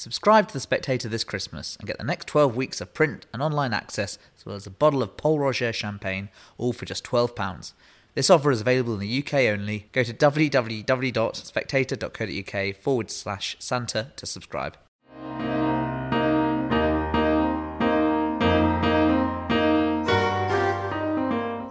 Subscribe to The Spectator this Christmas and get the next 12 weeks of print and online access, as well as a bottle of Pol Roger champagne, all for just £12. This offer is available in the UK only. Go to www.spectator.co.uk forward slash Santa to subscribe.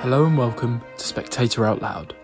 Hello and welcome to Spectator Out Loud.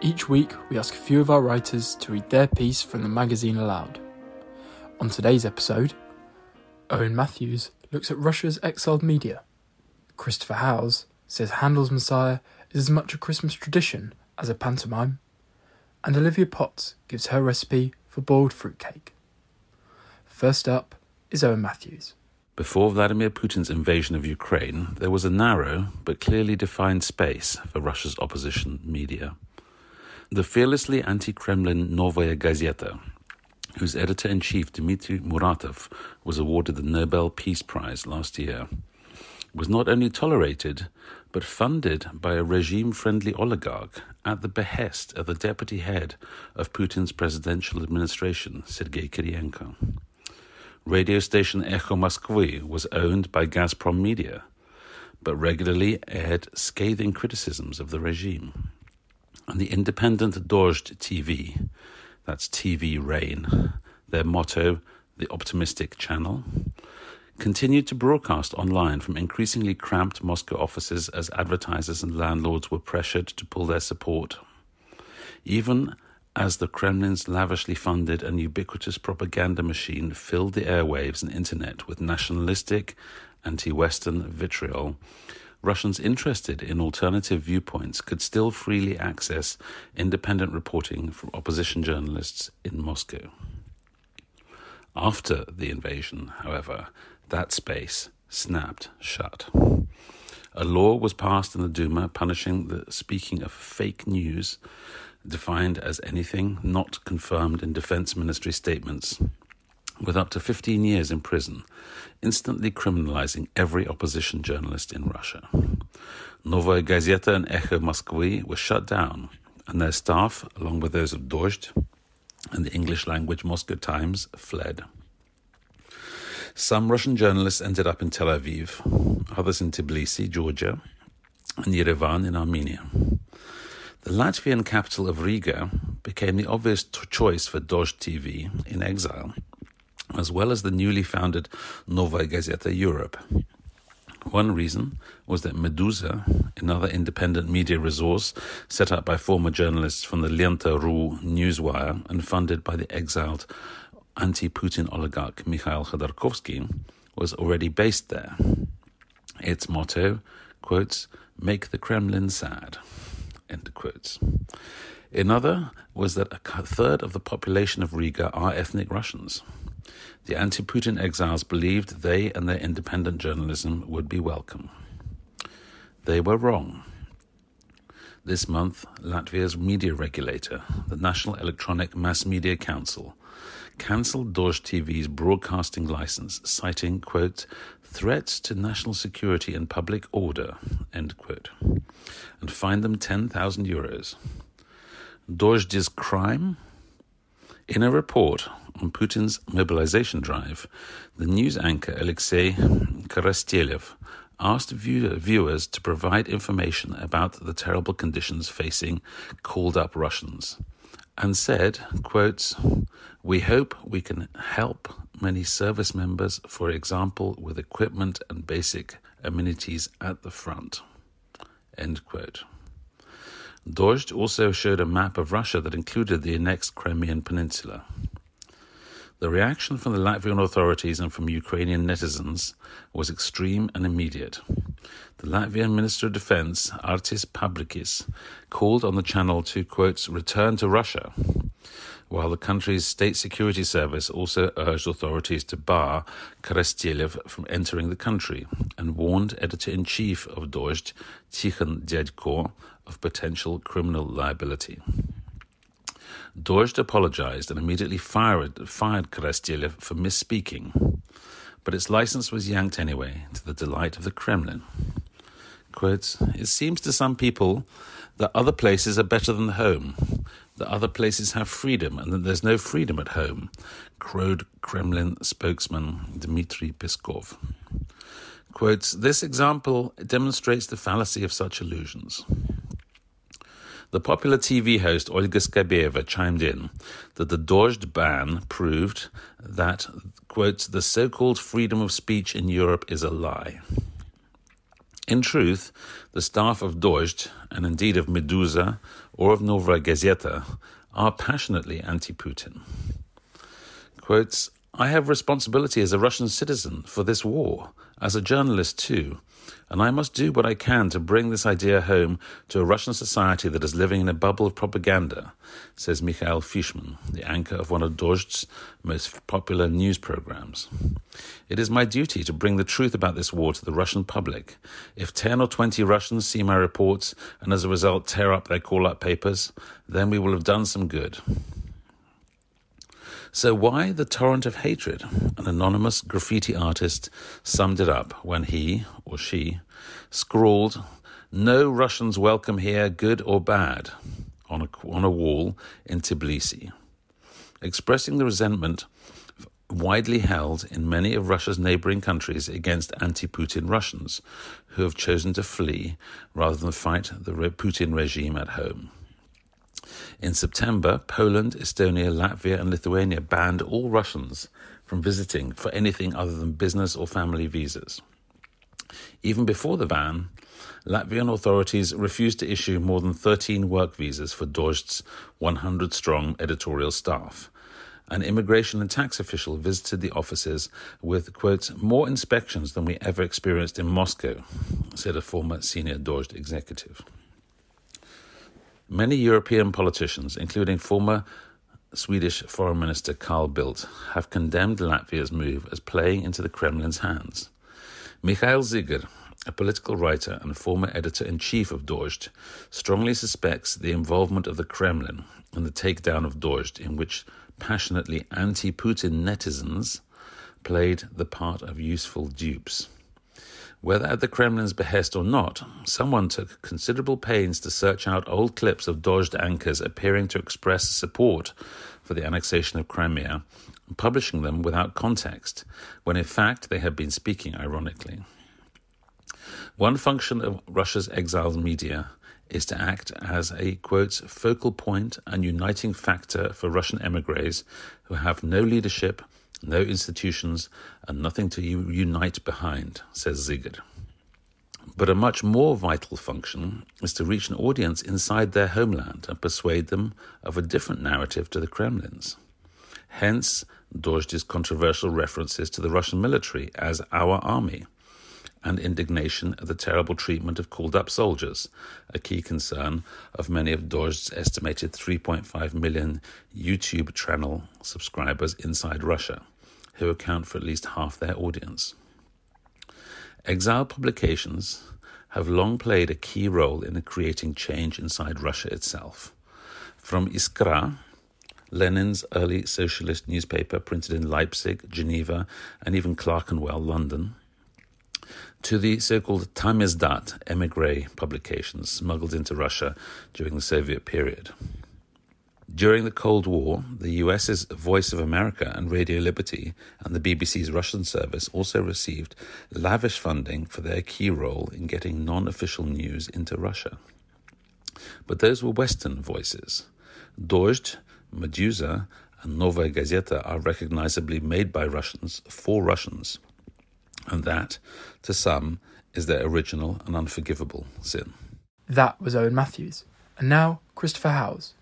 Each week, we ask a few of our writers to read their piece from the magazine aloud. On today's episode, Owen Matthews looks at Russia's exiled media. Christopher Howes says Handel's Messiah is as much a Christmas tradition as a pantomime. And Olivia Potts gives her recipe for boiled fruitcake. First up is Owen Matthews. Before Vladimir Putin's invasion of Ukraine, there was a narrow but clearly defined space for Russia's opposition media. The fearlessly anti Kremlin Novaya Gazeta, whose editor in chief Dmitry Muratov was awarded the Nobel Peace Prize last year, was not only tolerated, but funded by a regime friendly oligarch at the behest of the deputy head of Putin's presidential administration, Sergei Kiryenko radio station Echo Moskvy was owned by Gazprom Media, but regularly aired scathing criticisms of the regime. And the independent Dozhd TV, that's TV Rain, their motto, the optimistic channel, continued to broadcast online from increasingly cramped Moscow offices as advertisers and landlords were pressured to pull their support. Even as the Kremlin's lavishly funded and ubiquitous propaganda machine filled the airwaves and internet with nationalistic, anti Western vitriol, Russians interested in alternative viewpoints could still freely access independent reporting from opposition journalists in Moscow. After the invasion, however, that space snapped shut. A law was passed in the Duma punishing the speaking of fake news defined as anything not confirmed in Defense Ministry statements, with up to 15 years in prison, instantly criminalizing every opposition journalist in Russia. Novaya Gazeta and Echo Moskvy were shut down, and their staff, along with those of Dozhd and the English language Moscow Times, fled. Some Russian journalists ended up in Tel Aviv, others in Tbilisi, Georgia, and Yerevan in Armenia. The Latvian capital of Riga became the obvious choice for Dozhd TV in exile, as well as the newly founded Novaya Gazeta Europe. One reason was that Meduza, another independent media resource set up by former journalists from the Lenta.ru newswire and funded by the exiled anti Putin oligarch Mikhail Khodorkovsky, was already based there. Its motto, quotes, make the Kremlin sad. End quotes. Another was that a third of the population of Riga are ethnic Russians. The anti Putin exiles believed they and their independent journalism would be welcome. They were wrong. This month, Latvia's media regulator, the National Electronic Mass Media Council, cancelled Dozhd TV's broadcasting license, citing, quote, threats to national security and public order, end quote, and fined them 10,000 euros. Dozhd's crime? In a report on Putin's mobilization drive, the news anchor Alexei Korostelev asked viewers to provide information about the terrible conditions facing called up Russians and said, quotes, We hope we can help many service members, for example, with equipment and basic amenities at the front. End quote. Dozhd also showed a map of Russia that included the annexed Crimean Peninsula. The reaction from the Latvian authorities and from Ukrainian netizens was extreme and immediate. The Latvian Minister of Defense, Artis Pabrikis, called on the channel to, quote, return to Russia, while the country's state security service also urged authorities to bar Korostelev from entering the country and warned editor in chief of Dozhd, Tikhon Dyadko, of potential criminal liability. Dozhd apologized and immediately fired, fired Korostelev for misspeaking, but its license was yanked anyway, to the delight of the Kremlin. Quote, it seems to some people that other places are better than home. that other places have freedom and that there's no freedom at home, crowed Kremlin spokesman Dmitry Peskov. Quotes, this example demonstrates the fallacy of such illusions. The popular TV host Olga Skabeeva chimed in that the Dozhd ban proved that, quote, the so called freedom of speech in Europe is a lie. In truth, the staff of Dozhd, and indeed of Meduza or of Novaya Gazeta, are passionately anti Putin. Quotes, I have responsibility as a Russian citizen for this war, as a journalist too, and I must do what I can to bring this idea home to a Russian society that is living in a bubble of propaganda, says Mikhail Fishman, the anchor of one of Dozhd's most popular news programs. It is my duty to bring the truth about this war to the Russian public. If 10 or 20 Russians see my reports and as a result tear up their call up papers, then we will have done some good. So, why the torrent of hatred? An anonymous graffiti artist summed it up when he, or she, scrawled, No Russians welcome here, good or bad, on a, on a wall in Tbilisi, expressing the resentment widely held in many of Russia's neighboring countries against anti Putin Russians who have chosen to flee rather than fight the Putin regime at home. In September, Poland, Estonia, Latvia, and Lithuania banned all Russians from visiting for anything other than business or family visas. Even before the ban, Latvian authorities refused to issue more than 13 work visas for Dozhd's 100 strong editorial staff. An immigration and tax official visited the offices with, quote, more inspections than we ever experienced in Moscow, said a former senior Dozhd executive. Many European politicians, including former Swedish Foreign Minister Carl Bildt, have condemned Latvia's move as playing into the Kremlin's hands. Mikhail Zygar, a political writer and former editor in chief of Dozhd, strongly suspects the involvement of the Kremlin in the takedown of Dozhd, in which passionately anti Putin netizens played the part of useful dupes. Whether at the Kremlin's behest or not, someone took considerable pains to search out old clips of Dozhd anchors appearing to express support for the annexation of Crimea, publishing them without context, when in fact they had been speaking ironically. One function of Russia's exiled media is to act as a quote focal point and uniting factor for Russian emigres who have no leadership no institutions, and nothing to unite behind, says Zygar. But a much more vital function is to reach an audience inside their homeland and persuade them of a different narrative to the Kremlin's. Hence, Dozhd's controversial references to the Russian military as our army and indignation at the terrible treatment of called up soldiers, a key concern of many of Dozhd's estimated 3.5 million YouTube channel subscribers inside Russia, who account for at least half their audience. Exile publications have long played a key role in creating change inside Russia itself. From Iskra, Lenin's early socialist newspaper printed in Leipzig, Geneva, and even Clerkenwell, London, to the so called Tamizdat emigre publications smuggled into Russia during the Soviet period. During the Cold War, the US's Voice of America and Radio Liberty and the BBC's Russian service also received lavish funding for their key role in getting non official news into Russia. But those were Western voices. Dozhd, Meduza, and Novaya Gazeta are recognizably made by Russians for Russians and that, to some, is their original and unforgivable sin. That was Owen Matthews. And now, Christopher Howes.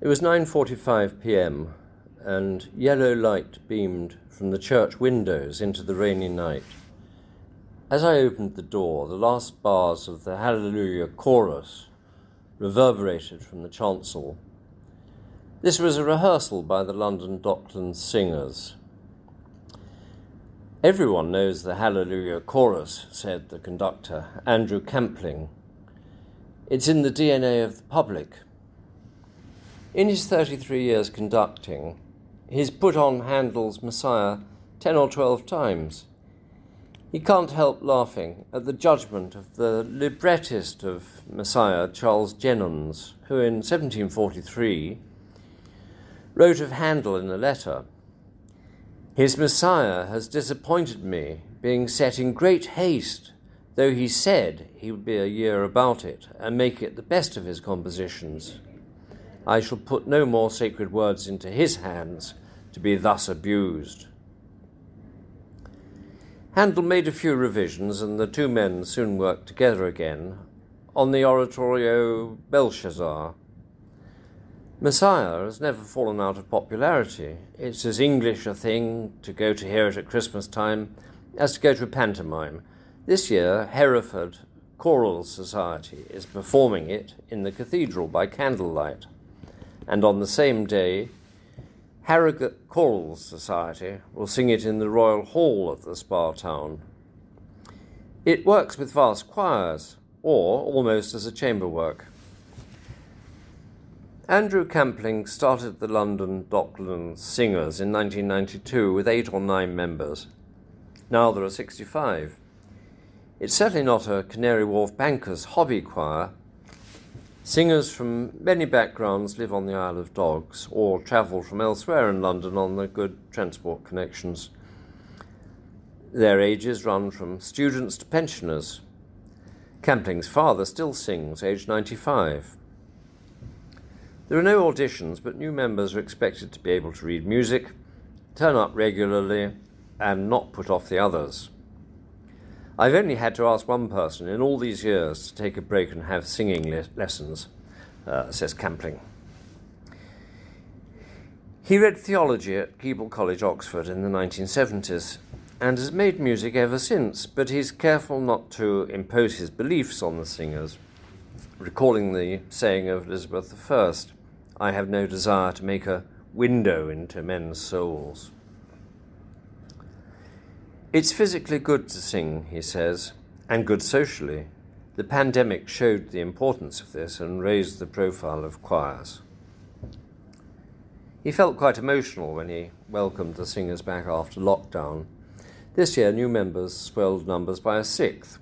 It was 9:45 p.m. and yellow light beamed from the church windows into the rainy night. As I opened the door, the last bars of the Hallelujah chorus reverberated from the chancel. This was a rehearsal by the London Docklands Singers. Everyone knows the Hallelujah chorus, said the conductor, Andrew Campling. It's in the DNA of the public. In his 33 years conducting, he's put on Handel's Messiah 10 or 12 times. He can't help laughing at the judgment of the librettist of Messiah, Charles Jennens, who in 1743 wrote of Handel in a letter His Messiah has disappointed me, being set in great haste, though he said he would be a year about it and make it the best of his compositions. I shall put no more sacred words into his hands to be thus abused. Handel made a few revisions, and the two men soon worked together again on the oratorio Belshazzar. Messiah has never fallen out of popularity. It's as English a thing to go to hear it at Christmas time as to go to a pantomime. This year, Hereford Choral Society is performing it in the cathedral by candlelight and on the same day, Harrogate Choral Society will sing it in the Royal Hall of the Spa Town. It works with vast choirs, or almost as a chamber work. Andrew Campling started the London Docklands Singers in 1992 with eight or nine members. Now there are 65. It's certainly not a Canary Wharf bankers' hobby choir, Singers from many backgrounds live on the Isle of Dogs or travel from elsewhere in London on the good transport connections. Their ages run from students to pensioners. Campling's father still sings, aged 95. There are no auditions, but new members are expected to be able to read music, turn up regularly, and not put off the others. I've only had to ask one person in all these years to take a break and have singing le- lessons, uh, says Campling. He read theology at Keble College, Oxford, in the 1970s and has made music ever since, but he's careful not to impose his beliefs on the singers, recalling the saying of Elizabeth I I have no desire to make a window into men's souls. It's physically good to sing, he says, and good socially. The pandemic showed the importance of this and raised the profile of choirs. He felt quite emotional when he welcomed the singers back after lockdown. This year, new members swelled numbers by a sixth.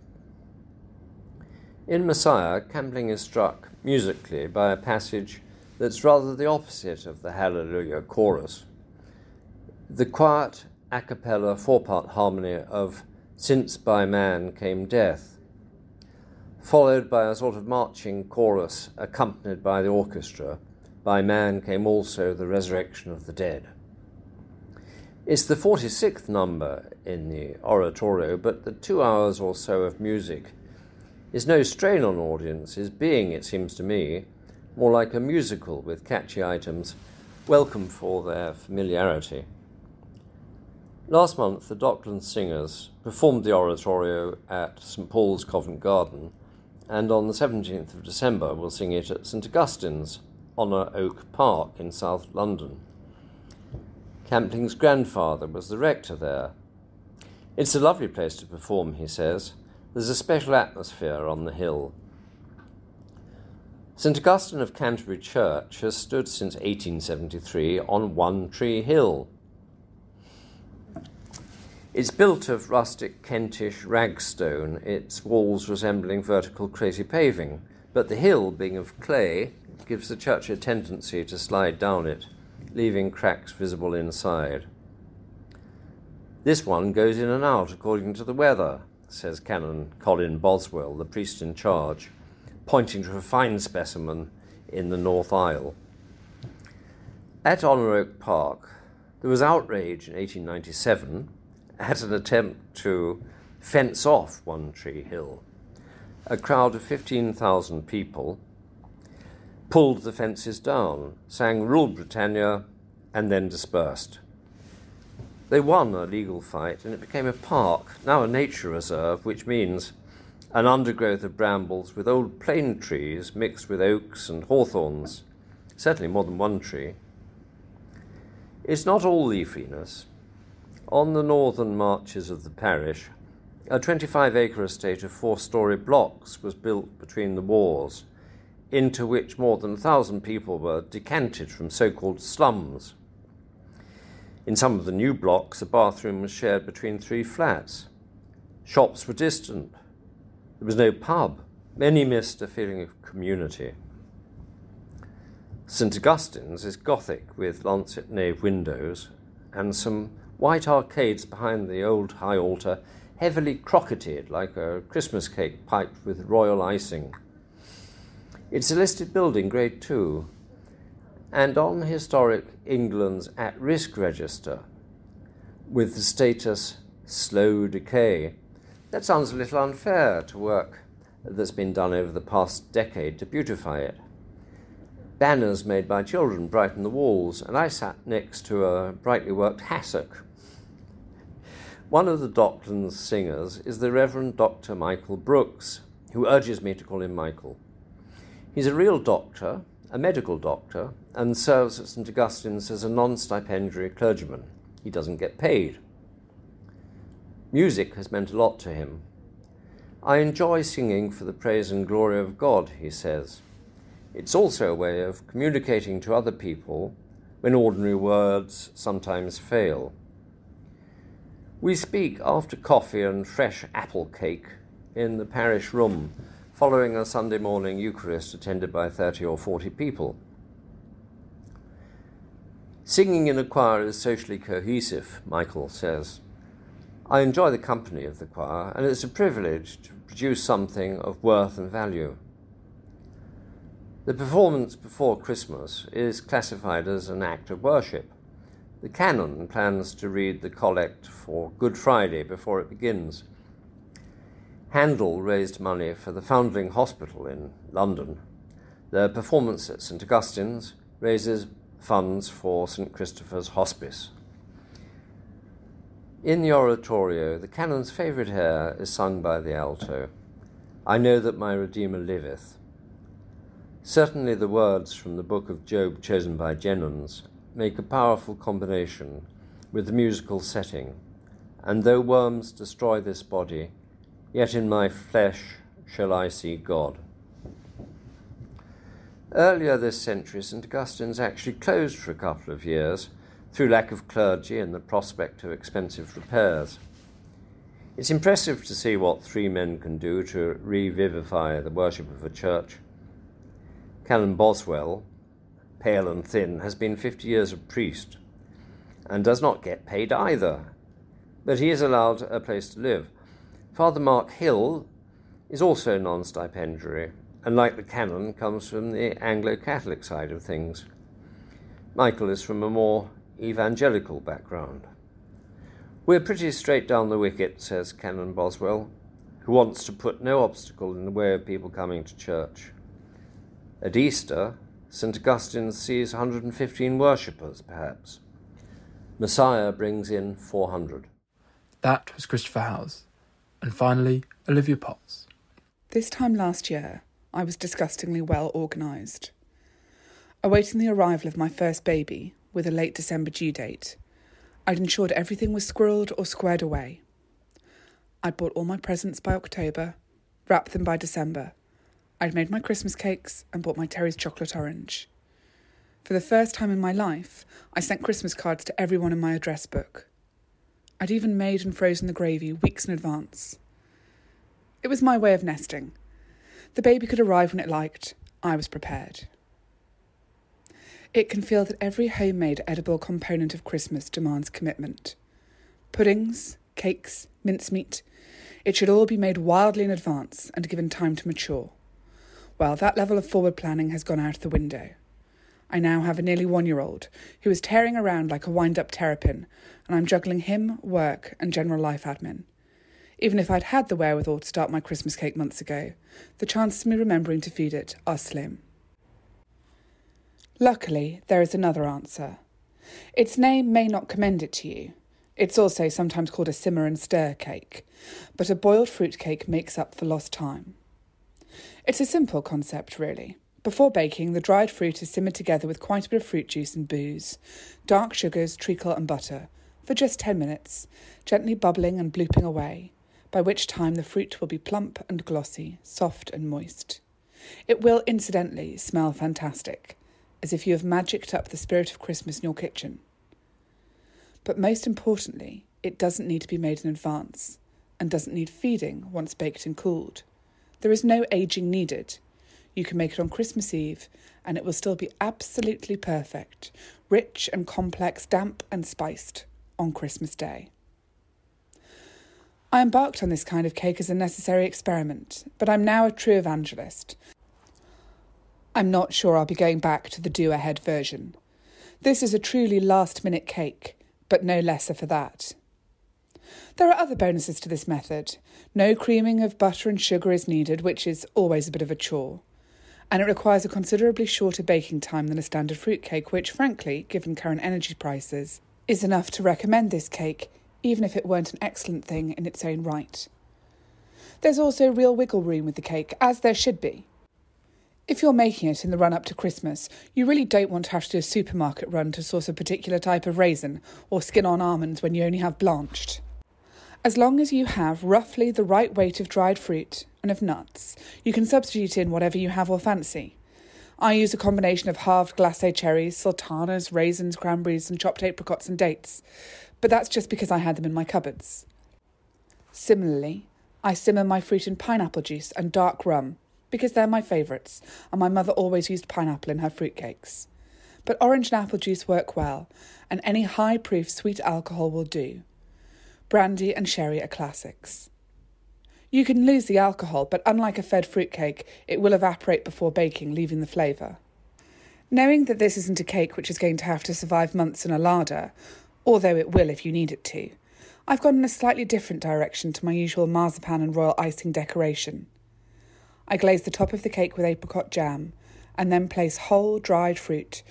In Messiah, Campling is struck musically by a passage that's rather the opposite of the Hallelujah chorus. The quiet a cappella four part harmony of Since by Man Came Death, followed by a sort of marching chorus accompanied by the orchestra. By man came also the resurrection of the dead. It's the 46th number in the oratorio, but the two hours or so of music is no strain on audiences, being, it seems to me, more like a musical with catchy items, welcome for their familiarity. Last month, the Docklands Singers performed the oratorio at St Paul's Covent Garden, and on the 17th of December will sing it at St Augustine's, Honor Oak Park in South London. Campling's grandfather was the rector there. It's a lovely place to perform, he says. There's a special atmosphere on the hill. St Augustine of Canterbury Church has stood since 1873 on One Tree Hill it's built of rustic Kentish ragstone, its walls resembling vertical crazy paving, but the hill, being of clay, gives the church a tendency to slide down it, leaving cracks visible inside. This one goes in and out according to the weather, says Canon Colin Boswell, the priest in charge, pointing to a fine specimen in the North Aisle. At Honor Oak Park, there was outrage in 1897 at an attempt to fence off One Tree Hill. A crowd of 15,000 people pulled the fences down, sang Rule Britannia, and then dispersed. They won a legal fight and it became a park, now a nature reserve, which means an undergrowth of brambles with old plane trees mixed with oaks and hawthorns, certainly more than one tree. It's not all leafiness. On the northern marches of the parish, a 25 acre estate of four story blocks was built between the wars, into which more than a thousand people were decanted from so called slums. In some of the new blocks, a bathroom was shared between three flats. Shops were distant. There was no pub. Many missed a feeling of community. St Augustine's is Gothic with lancet nave windows and some white arcades behind the old high altar, heavily crocketed like a Christmas cake piped with royal icing. It's a listed building, grade two, and on Historic England's at risk register with the status slow decay. That sounds a little unfair to work that's been done over the past decade to beautify it. Banners made by children brighten the walls, and I sat next to a brightly worked hassock. One of the Docklands singers is the Reverend Dr. Michael Brooks, who urges me to call him Michael. He's a real doctor, a medical doctor, and serves at St. Augustine's as a non stipendiary clergyman. He doesn't get paid. Music has meant a lot to him. I enjoy singing for the praise and glory of God, he says. It's also a way of communicating to other people when ordinary words sometimes fail. We speak after coffee and fresh apple cake in the parish room following a Sunday morning Eucharist attended by 30 or 40 people. Singing in a choir is socially cohesive, Michael says. I enjoy the company of the choir, and it's a privilege to produce something of worth and value. The performance before Christmas is classified as an act of worship. The canon plans to read the collect for Good Friday before it begins. Handel raised money for the Foundling Hospital in London. The performance at St Augustine's raises funds for St Christopher's Hospice. In the oratorio, the canon's favourite air is sung by the alto. I know that my Redeemer liveth. Certainly, the words from the book of Job chosen by Jennens make a powerful combination with the musical setting. And though worms destroy this body, yet in my flesh shall I see God. Earlier this century, St Augustine's actually closed for a couple of years through lack of clergy and the prospect of expensive repairs. It's impressive to see what three men can do to revivify the worship of a church. Canon Boswell, pale and thin, has been 50 years a priest and does not get paid either, but he is allowed a place to live. Father Mark Hill is also non stipendiary and like the canon, comes from the Anglo Catholic side of things. Michael is from a more evangelical background. We're pretty straight down the wicket, says Canon Boswell, who wants to put no obstacle in the way of people coming to church. At Easter, St. Augustine sees 115 worshippers, perhaps. Messiah brings in 400. That was Christopher Howes. And finally, Olivia Potts. This time last year, I was disgustingly well organised. Awaiting the arrival of my first baby, with a late December due date, I'd ensured everything was squirreled or squared away. I'd bought all my presents by October, wrapped them by December. I'd made my Christmas cakes and bought my Terry's chocolate orange. For the first time in my life, I sent Christmas cards to everyone in my address book. I'd even made and frozen the gravy weeks in advance. It was my way of nesting, the baby could arrive when it liked. I was prepared. It can feel that every homemade edible component of Christmas demands commitment. Puddings, cakes, mincemeat, it should all be made wildly in advance and given time to mature. Well, that level of forward planning has gone out the window. I now have a nearly one year old who is tearing around like a wind up terrapin, and I'm juggling him, work, and general life admin. Even if I'd had the wherewithal to start my Christmas cake months ago, the chances of me remembering to feed it are slim. Luckily, there is another answer. Its name may not commend it to you. It's also sometimes called a simmer and stir cake, but a boiled fruit cake makes up for lost time. It's a simple concept, really. Before baking, the dried fruit is simmered together with quite a bit of fruit juice and booze, dark sugars, treacle, and butter for just 10 minutes, gently bubbling and blooping away by which time the fruit will be plump and glossy, soft and moist. It will, incidentally, smell fantastic, as if you have magicked up the spirit of Christmas in your kitchen. But most importantly, it doesn't need to be made in advance, and doesn't need feeding once baked and cooled. There is no aging needed. You can make it on Christmas Eve and it will still be absolutely perfect, rich and complex, damp and spiced on Christmas Day. I embarked on this kind of cake as a necessary experiment, but I'm now a true evangelist. I'm not sure I'll be going back to the do ahead version. This is a truly last minute cake, but no lesser for that. There are other bonuses to this method. No creaming of butter and sugar is needed, which is always a bit of a chore. And it requires a considerably shorter baking time than a standard fruit cake, which, frankly, given current energy prices, is enough to recommend this cake, even if it weren't an excellent thing in its own right. There's also real wiggle room with the cake, as there should be. If you're making it in the run up to Christmas, you really don't want to have to do a supermarket run to source a particular type of raisin or skin on almonds when you only have blanched. As long as you have roughly the right weight of dried fruit and of nuts, you can substitute in whatever you have or fancy. I use a combination of halved glacé cherries, sultanas, raisins, cranberries, and chopped apricots and dates, but that's just because I had them in my cupboards. Similarly, I simmer my fruit in pineapple juice and dark rum because they're my favourites, and my mother always used pineapple in her fruitcakes. But orange and apple juice work well, and any high proof sweet alcohol will do. Brandy and sherry are classics. You can lose the alcohol, but unlike a fed fruitcake, it will evaporate before baking, leaving the flavour. Knowing that this isn't a cake which is going to have to survive months in a larder, although it will if you need it to, I've gone in a slightly different direction to my usual marzipan and royal icing decoration. I glaze the top of the cake with apricot jam, and then place whole dried fruit,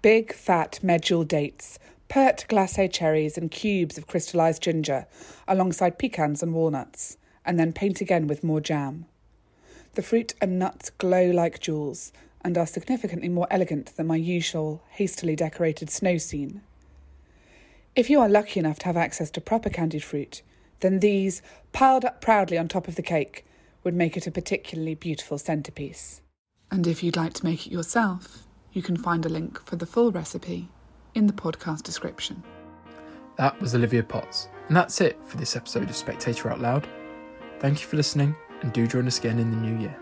big fat medjool dates, pert glacé cherries and cubes of crystallized ginger, alongside pecans and walnuts, and then paint again with more jam. The fruit and nuts glow like jewels and are significantly more elegant than my usual hastily decorated snow scene. If you are lucky enough to have access to proper candied fruit, then these, piled up proudly on top of the cake, would make it a particularly beautiful centrepiece. And if you'd like to make it yourself, you can find a link for the full recipe in the podcast description. That was Olivia Potts, and that's it for this episode of Spectator Out Loud. Thank you for listening, and do join us again in the new year.